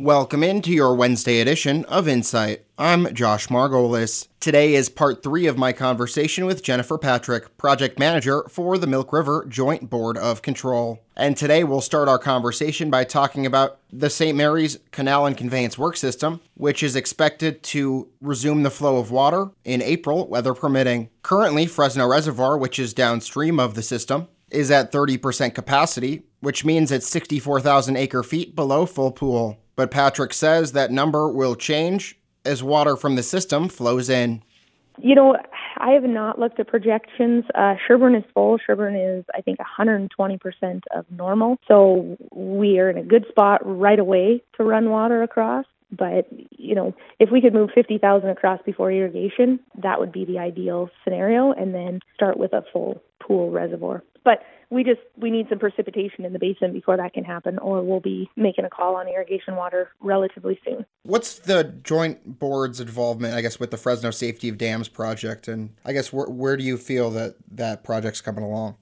Welcome into your Wednesday edition of Insight. I'm Josh Margolis. Today is part three of my conversation with Jennifer Patrick, project manager for the Milk River Joint Board of Control. And today we'll start our conversation by talking about the St. Mary's Canal and Conveyance Work System, which is expected to resume the flow of water in April, weather permitting. Currently, Fresno Reservoir, which is downstream of the system, is at 30% capacity, which means it's 64,000 acre feet below full pool. But Patrick says that number will change as water from the system flows in. You know, I have not looked at projections. Uh, Sherburne is full. Sherburne is, I think, 120% of normal. So we are in a good spot right away to run water across. But, you know, if we could move 50,000 across before irrigation, that would be the ideal scenario, and then start with a full pool reservoir. But we just we need some precipitation in the basin before that can happen or we'll be making a call on irrigation water relatively soon. What's the joint board's involvement i guess with the fresno safety of dams project? And i guess where, where do you feel that that project's coming along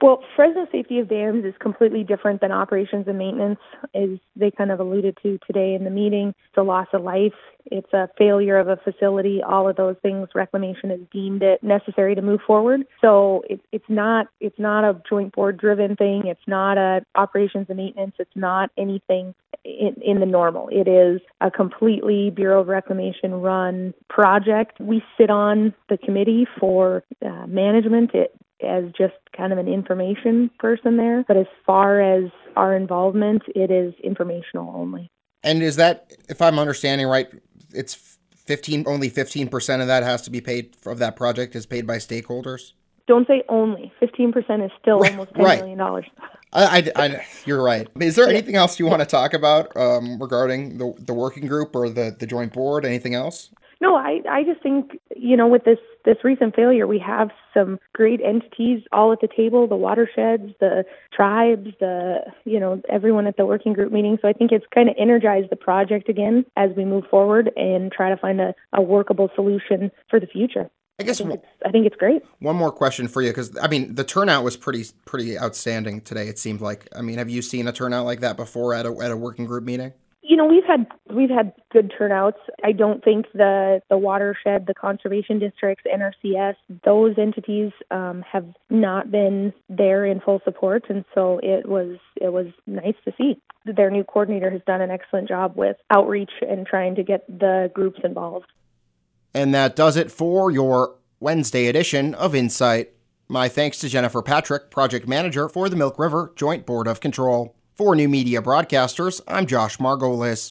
well, Fresno Safety of Dams is completely different than operations and maintenance, as they kind of alluded to today in the meeting. It's a loss of life. It's a failure of a facility. All of those things, reclamation has deemed it necessary to move forward. So it, it's not it's not a joint board driven thing. It's not a operations and maintenance. It's not anything in, in the normal. It is a completely Bureau of Reclamation run project. We sit on the committee for uh, management. It as just kind of an information person there. But as far as our involvement, it is informational only. And is that, if I'm understanding right, it's 15, only 15% of that has to be paid of that project is paid by stakeholders? Don't say only. 15% is still right, almost 10 right. million dollars. I, I, I, you're right. Is there anything else you want to talk about um, regarding the, the working group or the, the joint board? Anything else? No, I, I just think, you know, with this, this recent failure, we have some great entities all at the table, the watersheds, the tribes, the, you know, everyone at the working group meeting. So I think it's kind of energized the project again as we move forward and try to find a, a workable solution for the future. I guess I think, I think, it's great. One more question for you, because I mean, the turnout was pretty pretty outstanding today. It seemed like. I mean, have you seen a turnout like that before at a at a working group meeting? You know, we've had we've had good turnouts. I don't think the the watershed, the conservation districts, NRCS, those entities um, have not been there in full support, and so it was it was nice to see. Their new coordinator has done an excellent job with outreach and trying to get the groups involved. And that does it for your Wednesday edition of Insight. My thanks to Jennifer Patrick, project manager for the Milk River Joint Board of Control. For New Media Broadcasters, I'm Josh Margolis.